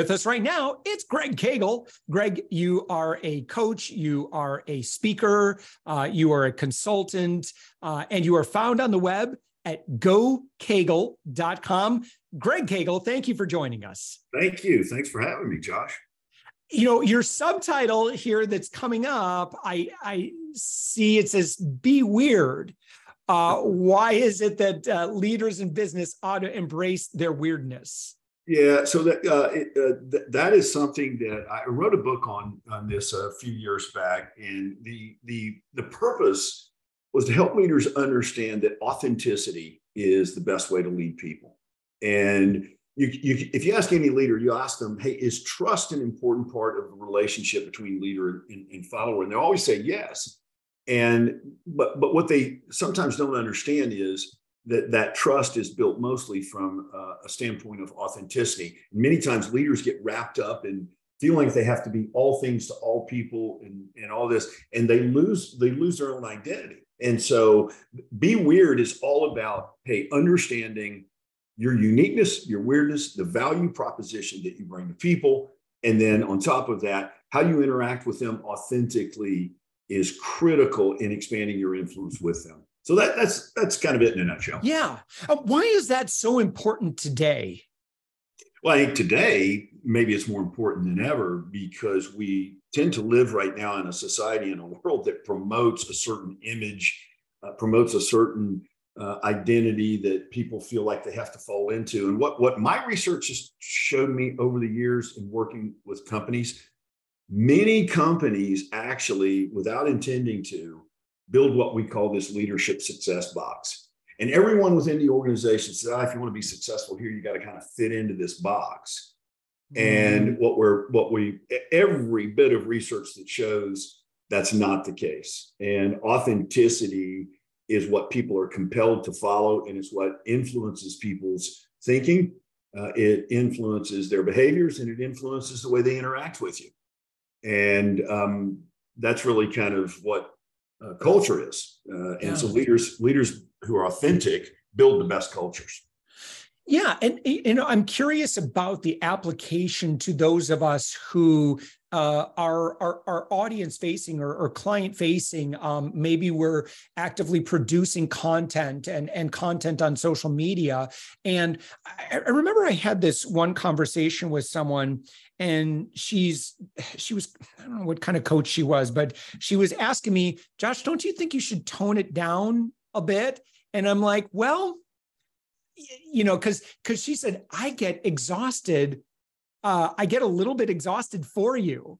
With us right now, it's Greg Cagle. Greg, you are a coach, you are a speaker, uh, you are a consultant, uh, and you are found on the web at gocagle.com. Greg Cagle, thank you for joining us. Thank you. Thanks for having me, Josh. You know, your subtitle here that's coming up, I, I see it says, Be Weird. Uh, why is it that uh, leaders in business ought to embrace their weirdness? Yeah, so that uh, it, uh, th- that is something that I wrote a book on on this a few years back, and the the the purpose was to help leaders understand that authenticity is the best way to lead people. And you, you, if you ask any leader, you ask them, "Hey, is trust an important part of the relationship between leader and, and follower?" And they always say yes. And but but what they sometimes don't understand is that that trust is built mostly from uh, a standpoint of authenticity. many times leaders get wrapped up in feeling like they have to be all things to all people and, and all this, and they lose they lose their own identity. And so, be weird is all about hey, understanding your uniqueness, your weirdness, the value proposition that you bring to people, and then on top of that, how you interact with them authentically is critical in expanding your influence with them. So that, that's that's kind of it in a nutshell. Yeah. Uh, why is that so important today? Well, I think today maybe it's more important than ever because we tend to live right now in a society in a world that promotes a certain image, uh, promotes a certain uh, identity that people feel like they have to fall into. And what what my research has showed me over the years in working with companies, many companies actually, without intending to, build what we call this leadership success box. And everyone within the organization says, ah, if you want to be successful here, you got to kind of fit into this box. Mm-hmm. And what we're, what we, every bit of research that shows that's not the case. And authenticity is what people are compelled to follow, and it's what influences people's thinking. Uh, it influences their behaviors and it influences the way they interact with you. And um, that's really kind of what uh, culture is. Uh, and yeah. so leaders leaders who are authentic build the best cultures. Yeah, and you know, I'm curious about the application to those of us who uh, are, are, are audience facing or, or client facing. Um, maybe we're actively producing content and, and content on social media. And I, I remember I had this one conversation with someone, and she's she was I don't know what kind of coach she was, but she was asking me, Josh, don't you think you should tone it down a bit? And I'm like, well, you know, because because she said I get exhausted uh, I get a little bit exhausted for you.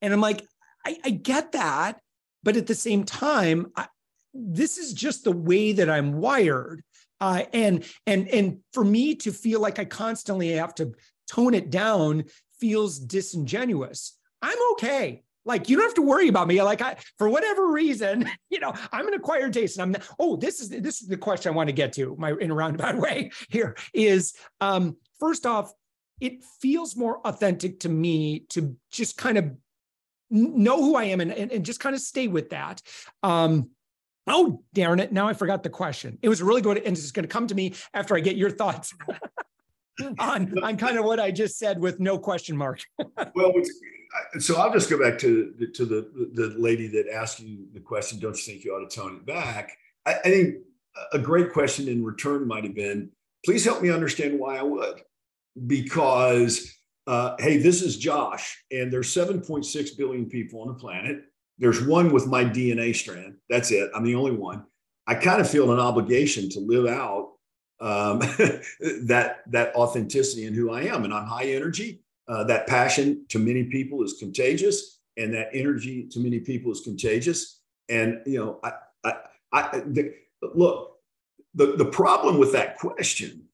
And I'm like, I, I get that. But at the same time, I, this is just the way that I'm wired. Uh, and and and for me to feel like I constantly have to tone it down feels disingenuous. I'm okay. Like you don't have to worry about me. Like I, for whatever reason, you know, I'm an acquired taste, and I'm. Not, oh, this is this is the question I want to get to. My in a roundabout way here is um, first off, it feels more authentic to me to just kind of know who I am and, and, and just kind of stay with that. Um, oh, darn it. Now I forgot the question. It was really good. And it's going to come to me after I get your thoughts on, on kind of what I just said with no question mark. well, so I'll just go back to, to the, the lady that asked you the question, don't you think you ought to tone it back? I, I think a great question in return might have been, please help me understand why I would because uh, hey, this is Josh, and there's 7.6 billion people on the planet. There's one with my DNA strand. That's it. I'm the only one. I kind of feel an obligation to live out um, that that authenticity in who I am, and I'm high energy. Uh, that passion to many people is contagious, and that energy to many people is contagious. And you know, I, I, I the, look, the the problem with that question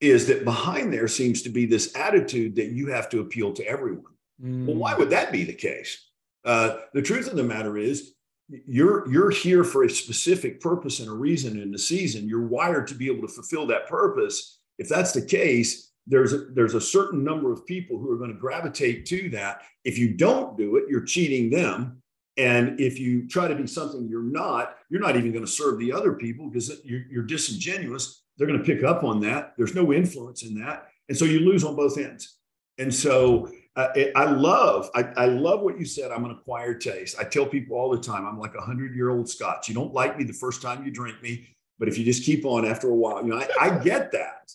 is that behind there seems to be this attitude that you have to appeal to everyone. Mm. Well, why would that be the case? Uh, the truth of the matter is, you're you're here for a specific purpose and a reason in the season. You're wired to be able to fulfill that purpose. If that's the case, there's a, there's a certain number of people who are going to gravitate to that. If you don't do it, you're cheating them. And if you try to be something you're not, you're not even going to serve the other people because you're, you're disingenuous. They're going to pick up on that. There's no influence in that, and so you lose on both ends. And so uh, I love, I, I, love what you said. I'm an acquired taste. I tell people all the time, I'm like a hundred year old Scotch. You don't like me the first time you drink me, but if you just keep on after a while, you know, I, I get that.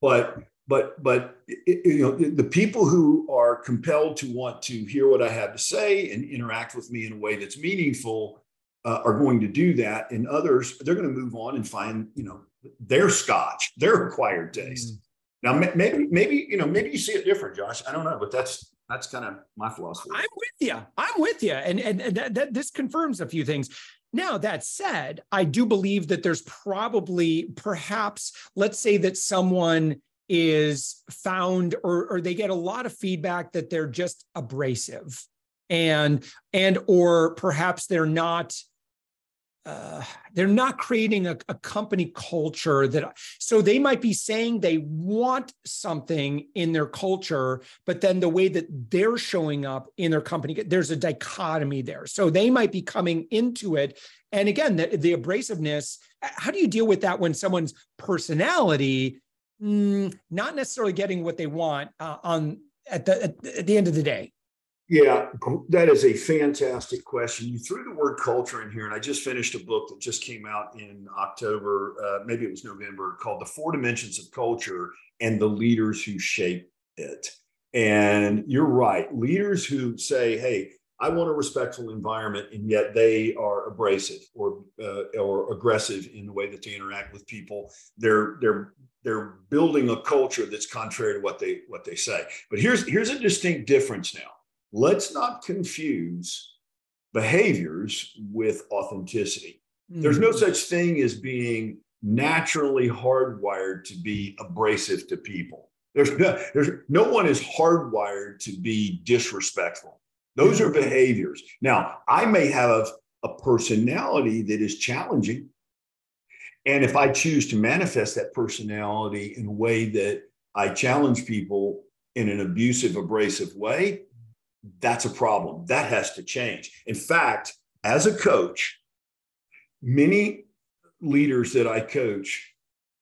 But, but, but, it, you know, the, people who are compelled to want to hear what I have to say and interact with me in a way that's meaningful uh, are going to do that. And others, they're going to move on and find, you know, their Scotch, their acquired taste. Mm. Now, maybe, maybe you know, maybe you see it different, Josh. I don't know, but that's that's kind of my philosophy. I'm with you. I'm with you, and and, and that, that, this confirms a few things. Now, that said, I do believe that there's probably, perhaps, let's say that someone is found or, or they get a lot of feedback that they're just abrasive and and or perhaps they're not uh, they're not creating a, a, company culture that so they might be saying they want something in their culture but then the way that they're showing up in their company there's a dichotomy there. So they might be coming into it. And again the, the abrasiveness how do you deal with that when someone's personality mm, not necessarily getting what they want uh, on at the at, at the end of the day yeah, that is a fantastic question. You threw the word culture in here, and I just finished a book that just came out in October, uh, maybe it was November, called The Four Dimensions of Culture and the Leaders Who Shape It. And you're right. Leaders who say, hey, I want a respectful environment, and yet they are abrasive or uh, or aggressive in the way that they interact with people. They're they're they're building a culture that's contrary to what they what they say. But here's here's a distinct difference now let's not confuse behaviors with authenticity. Mm-hmm. There's no such thing as being naturally hardwired to be abrasive to people. There's no, there's no one is hardwired to be disrespectful. Those are behaviors. Now, I may have a personality that is challenging. And if I choose to manifest that personality in a way that I challenge people in an abusive, abrasive way, that's a problem. That has to change. In fact, as a coach, many leaders that I coach,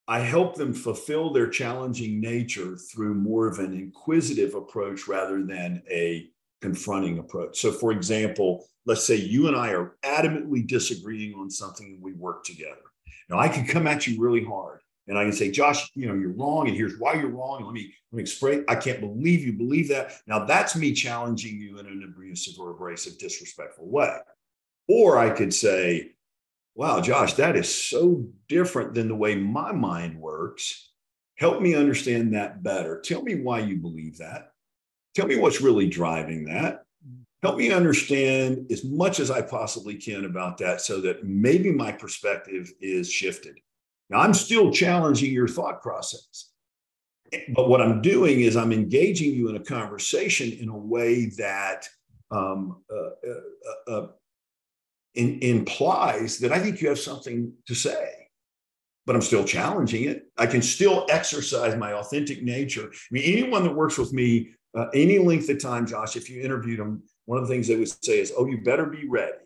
I help them fulfill their challenging nature through more of an inquisitive approach rather than a confronting approach. So, for example, let's say you and I are adamantly disagreeing on something and we work together. Now, I can come at you really hard and I can say, Josh, you know, you're wrong, and here's why you're wrong. Let me let me explain. I can't believe you believe that. Now that's me challenging you in an abusive or abrasive, disrespectful way. Or I could say, wow, Josh, that is so different than the way my mind works. Help me understand that better. Tell me why you believe that. Tell me what's really driving that. Help me understand as much as I possibly can about that so that maybe my perspective is shifted. Now, I'm still challenging your thought process. But what I'm doing is I'm engaging you in a conversation in a way that um, uh, uh, uh, in, implies that I think you have something to say, but I'm still challenging it. I can still exercise my authentic nature. I mean, anyone that works with me uh, any length of time, Josh, if you interviewed them, one of the things they would say is, "Oh, you better be ready,"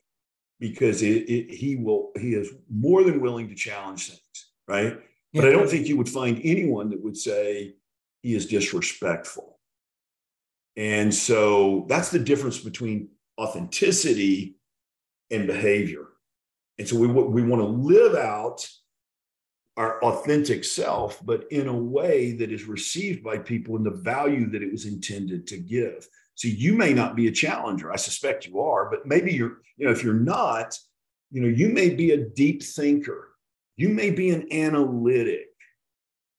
because it, it, he will. He is more than willing to challenge things right? Yeah. But I don't think you would find anyone that would say he is disrespectful. And so that's the difference between authenticity and behavior. And so we, we want to live out our authentic self, but in a way that is received by people in the value that it was intended to give. So you may not be a challenger. I suspect you are, but maybe you're, you know, if you're not, you know, you may be a deep thinker, you may be an analytic.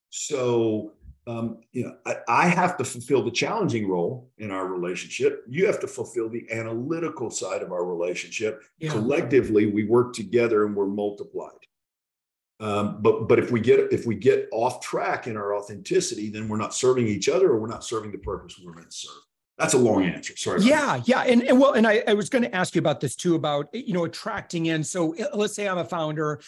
So, um, you know, I, I, have to fulfill the challenging role in our relationship. You have to fulfill the analytical side of our relationship. Yeah. Collectively, we work together and we're multiplied. Um, but but if we get if we get off track in our authenticity, then we're not serving each other or we're not serving the purpose we're meant to serve. That's a long answer. Sorry. Yeah, that. yeah, and, and well, and I, I was going to ask you about this too about you know attracting in. So let's say I'm a founder,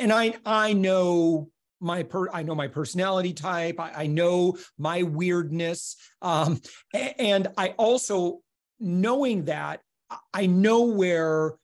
and I I know my per I know my personality type. I, I know my weirdness, um, and I also knowing that I know where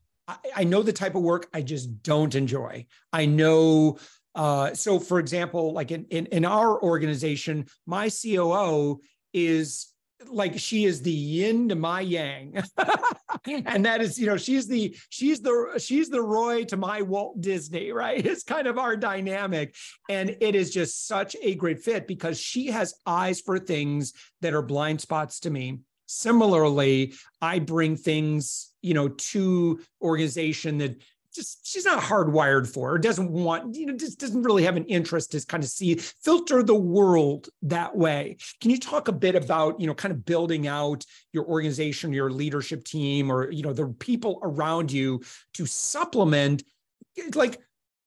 I, know the type of work I just don't enjoy. I know. Uh, so, for example, like in, in in our organization, my COO is like she is the yin to my yang and that is you know she's the she's the she's the roy to my walt disney right? It's kind of our dynamic. And it is just such a great fit because she has eyes for things that are blind spots to me. Similarly i bring things you know to organization that just she's not hardwired for or doesn't want you know just doesn't really have an interest to kind of see filter the world that way. Can you talk a bit about you know kind of building out your organization your leadership team or you know the people around you to supplement like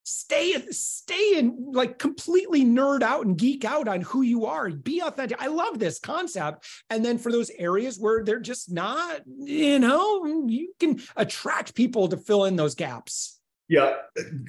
stay stay and like completely nerd out and geek out on who you are. Be authentic. I love this concept. And then for those areas where they're just not you know you can attract people to fill in those gaps. Yeah.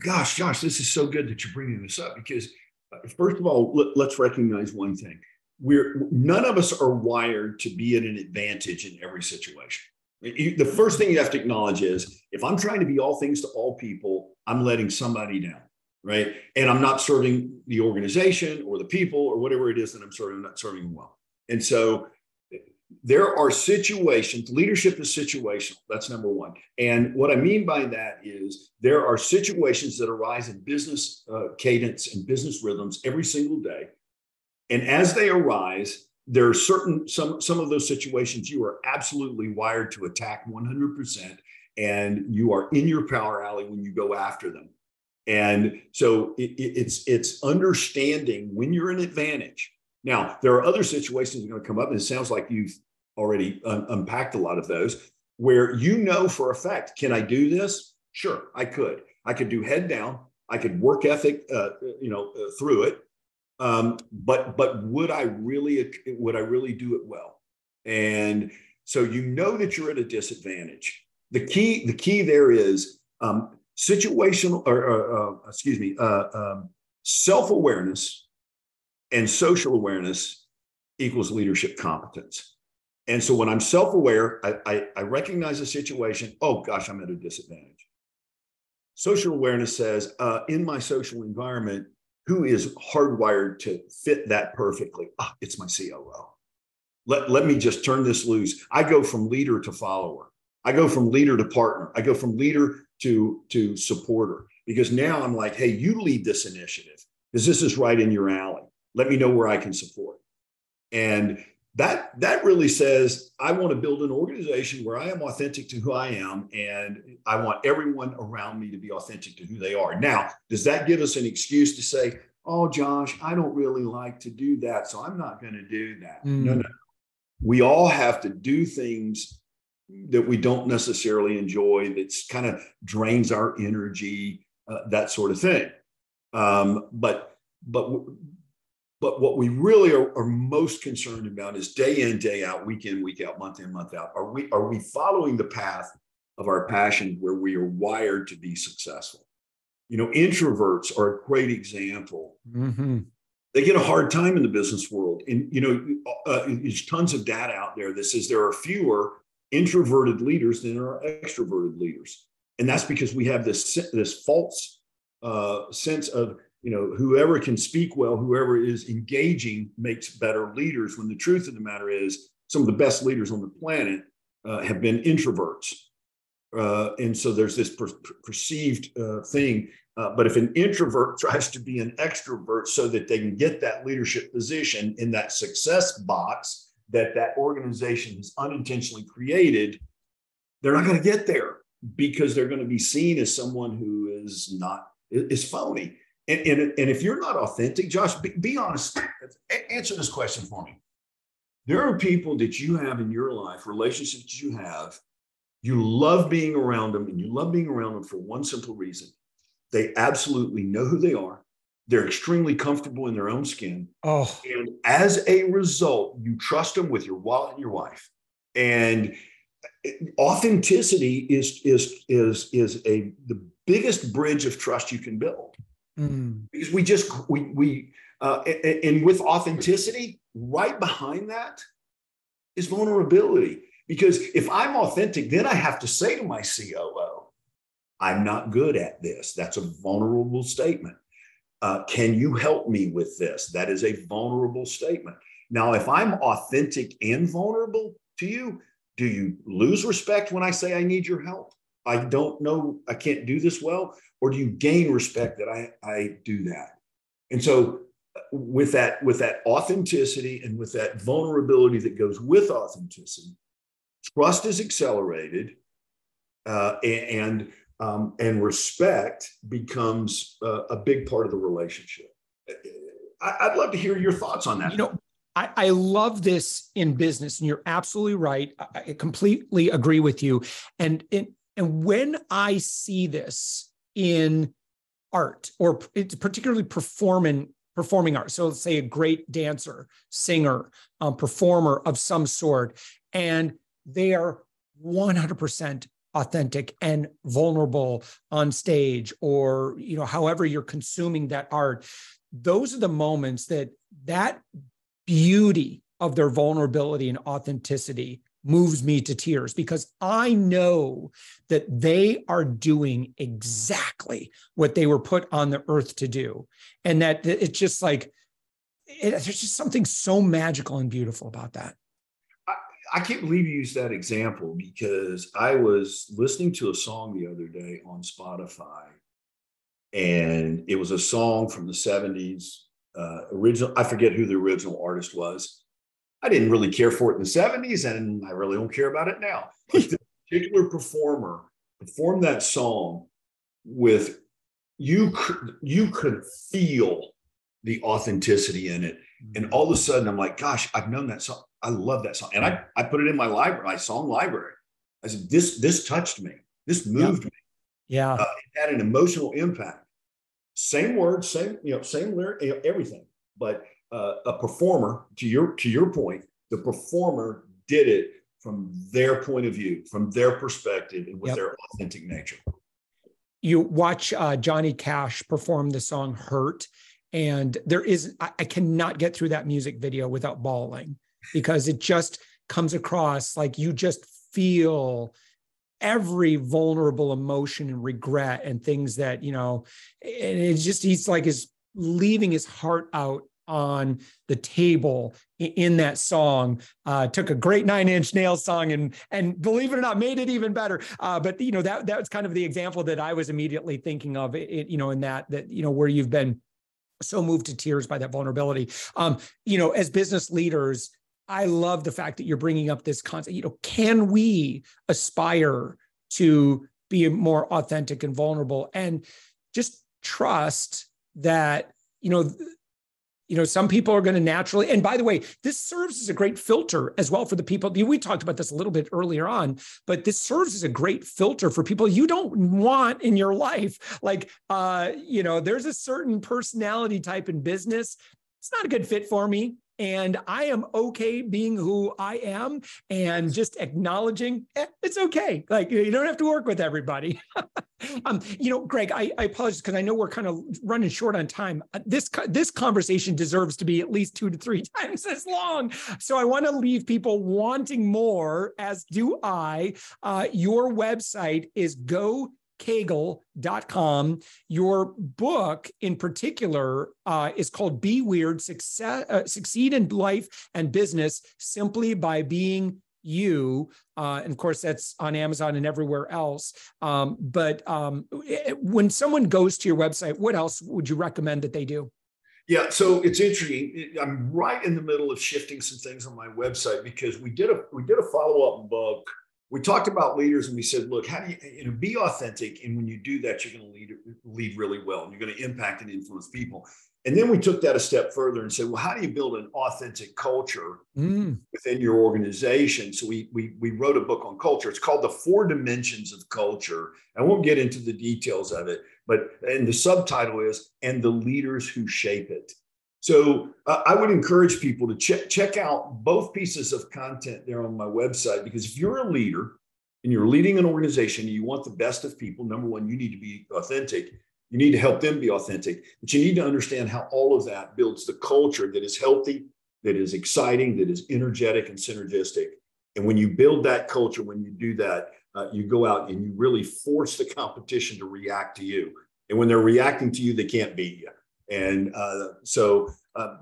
Gosh josh this is so good that you're bringing this up because uh, first of all let, us recognize one thing. We're none of us are wired to be at an advantage in every situation the first thing you have to acknowledge is if I'm trying to be all things to all people, I'm letting somebody down, right? And I'm not serving the organization or the people or whatever it is that I'm serving, I'm not serving well. And so there are situations, leadership is situational. That's number one. And what I mean by that is there are situations that arise in business uh, cadence and business rhythms every single day. And as they arise, there are certain some some of those situations you are absolutely wired to attack 100% and you are in your power alley when you go after them. And so it, it's it's understanding when you're an advantage. Now there are other situations that are going to come up and it sounds like you've already un- unpacked a lot of those where you know for a fact can i do this? Sure i could. I could do head down. I could work ethic uh, you know uh, through it um, but but would I really would I really do it well? And so you know that you're at a disadvantage. The key the key there is um, situational or, uh, excuse me uh, um, self awareness and social awareness equals leadership competence. And so when I'm self aware, I, I, I recognize a situation. Oh gosh, I'm at a disadvantage. Social awareness says, uh, in my social environment, who is hardwired to fit that perfectly. Ah, it's my COO. Let, let me just turn this loose. I go from leader to follower. I go from leader to partner. I go from leader to, to supporter because now I'm like, hey, you lead this initiative because this is right in your alley. Let me know where I can support. And that that really says I want to build an organization where I am authentic to who I am, and I want everyone around me to be authentic to who they are. Now, does that give us an excuse to say, "Oh, Josh, I don't really like to do that, so I'm not going to do that"? Mm. No, no. We all have to do things that we don't necessarily enjoy. That's kind of drains our energy, uh, that sort of thing. Um, but but but what we really are, are, most concerned about is day in, day out, week in, week out, month in, month out. Are we are we following the path of our passion where we are wired to be successful? You know, introverts are a great example. Mm-hmm. They get a hard time in the business world, and you know, uh, there's tons of data out there that says there are fewer introverted leaders than there are extroverted leaders, and that's because we have this this false uh, sense of you know, whoever can speak well, whoever is engaging makes better leaders. When the truth of the matter is, some of the best leaders on the planet uh, have been introverts. Uh, and so there's this per- perceived uh, thing. Uh, but if an introvert tries to be an extrovert so that they can get that leadership position in that success box that that organization has unintentionally created, they're not going to get there because they're going to be seen as someone who is not is phony. And, and, and if you're not authentic, Josh, be, be honest. Answer this question for me. There are people that you have in your life, relationships you have, you love being around them, and you love being around them for one simple reason. They absolutely know who they are. They're extremely comfortable in their own skin. Oh. And as a result, you trust them with your wallet and your wife. And authenticity is is is is a the biggest bridge of trust you can build mm. because we just we we uh, and, with authenticity right behind that is vulnerability because if i'm authentic then i have to say to my coo i'm not good at this that's a vulnerable statement uh, can you help me with this that is a vulnerable statement now if i'm authentic and vulnerable to you do you lose respect when I say I need your help? I don't know, I can't do this well? Or do you gain respect that I, I do that? And so with that, with that authenticity and with that vulnerability that goes with authenticity, trust is accelerated uh, and um, and respect becomes uh, a big part of the relationship. I, would love to hear your thoughts on that. You know, I, I, love this in business, and you're absolutely right. I, I completely agree with you. And, and and when I see this in art, or particularly performing performing art, so let's say a great dancer, singer, um, performer of some sort, and they are 100% authentic and vulnerable on stage or you know however you're consuming that art. Those are the moments that that beauty of their vulnerability and authenticity moves me to tears because I know that they are doing exactly what they were put on the earth to do. And that it's just like, it, there's just something so magical and beautiful about that. I, I can't believe you used that example because I was listening to a song the other day on Spotify, and it was a song from the 70s uh, original. I forget who the original artist was. I didn't really care for it in the 70s, and I really don't care about it now. But this particular performer performed that song with you could you could feel the authenticity in it. And all of a sudden, I'm like, gosh, I've known that song. I love that song. And I, I put it in my library, my song library. I said, this, this touched me. This moved me. Yeah. Uh, it had an emotional impact same words, same you know, same lyric, you know, everything. But uh, a performer, to your to your point, the performer did it from their point of view, from their perspective, and with yep. their authentic nature. You watch uh, Johnny Cash perform the song "Hurt," and there is I, I cannot get through that music video without bawling because it just comes across like you just feel every vulnerable emotion and regret and things that you know and it's just he's like is leaving his heart out on the table in that song. Uh, took a great nine inch nail song and and believe it or not made it even better. Uh, but you know that that was kind of the example that i was immediately thinking of it, you know in that that you know where you've been so moved to tears by that vulnerability. Um you know as business leaders I love the fact that you're bringing up this concept. You know, can we aspire to be more authentic and vulnerable? And just trust that, you know, you know, some people are going to naturally, and by the way, this serves as a great filter as well for the people. We talked about this a little bit earlier on, but this serves as a great filter for people you don't want in your life. Like, uh, you know, there's a certain personality type in business. It's not a good fit for me and I am okay being who I am and just acknowledging eh, it's okay. Like you don't have to work with everybody. um, you know, Greg, I, I apologize because I know we're kind of running short on time. Uh, this this conversation deserves to be at least two to three times as long. So I want to leave people wanting more, as do I. Uh, your website is go kegel.com. Your book in particular uh, is called Be Weird Success, uh, Succeed in Life and Business Simply by Being You. Uh, and of course, that's on Amazon and everywhere else. Um, but um, it, when someone goes to your website, what else would you recommend that they do? Yeah, so it's interesting. I'm right in the middle of shifting some things on my website because we did a we did a follow up book we talked about leaders and we said, look, how do you, you know, be authentic. And when you do that, you're going to lead, lead really well and you're going to impact and influence people. And then we took that a step further and said, well, how do you build an authentic culture mm. within your organization? So we, we, we wrote a book on culture. It's called The Four Dimensions of Culture. I won't get into the details of it, but, and the subtitle is, and the leaders who shape it. So uh, I would encourage people to check, check out both pieces of content there on my website, because if you're a leader and you're leading an organization and you want the best of people, number one, you need to be authentic you need to help them be authentic, but you need to understand how all of that builds the culture that is healthy, that is exciting, that is energetic and synergistic. And when you build that culture, when you do that, uh, you go out and you really force the competition to react to you. And when they're reacting to you, they can't beat you. And uh, so uh,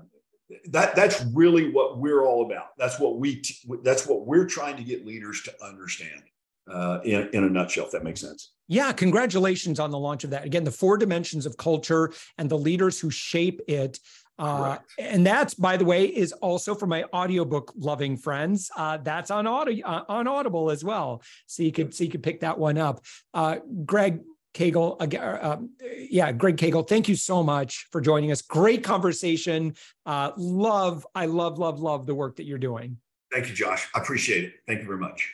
that that's really what we're all about. That's what we t- that's what we're trying to get leaders to understand uh, in, in a nutshell, if that makes sense. Yeah, congratulations on the launch of that. Again, the four dimensions of culture and the leaders who shape it. Uh, and that's, by the way, is also for my audiobook loving friends. Uh, that's on audio uh, on Audible as well, so you could so you could pick that one up. Uh, Greg Cagle, uh, um, yeah, Greg Cagle, thank you so much for joining us. Great conversation. Uh, love, I love, love, love the work that you're doing. Thank you, Josh. I appreciate it. Thank you very much.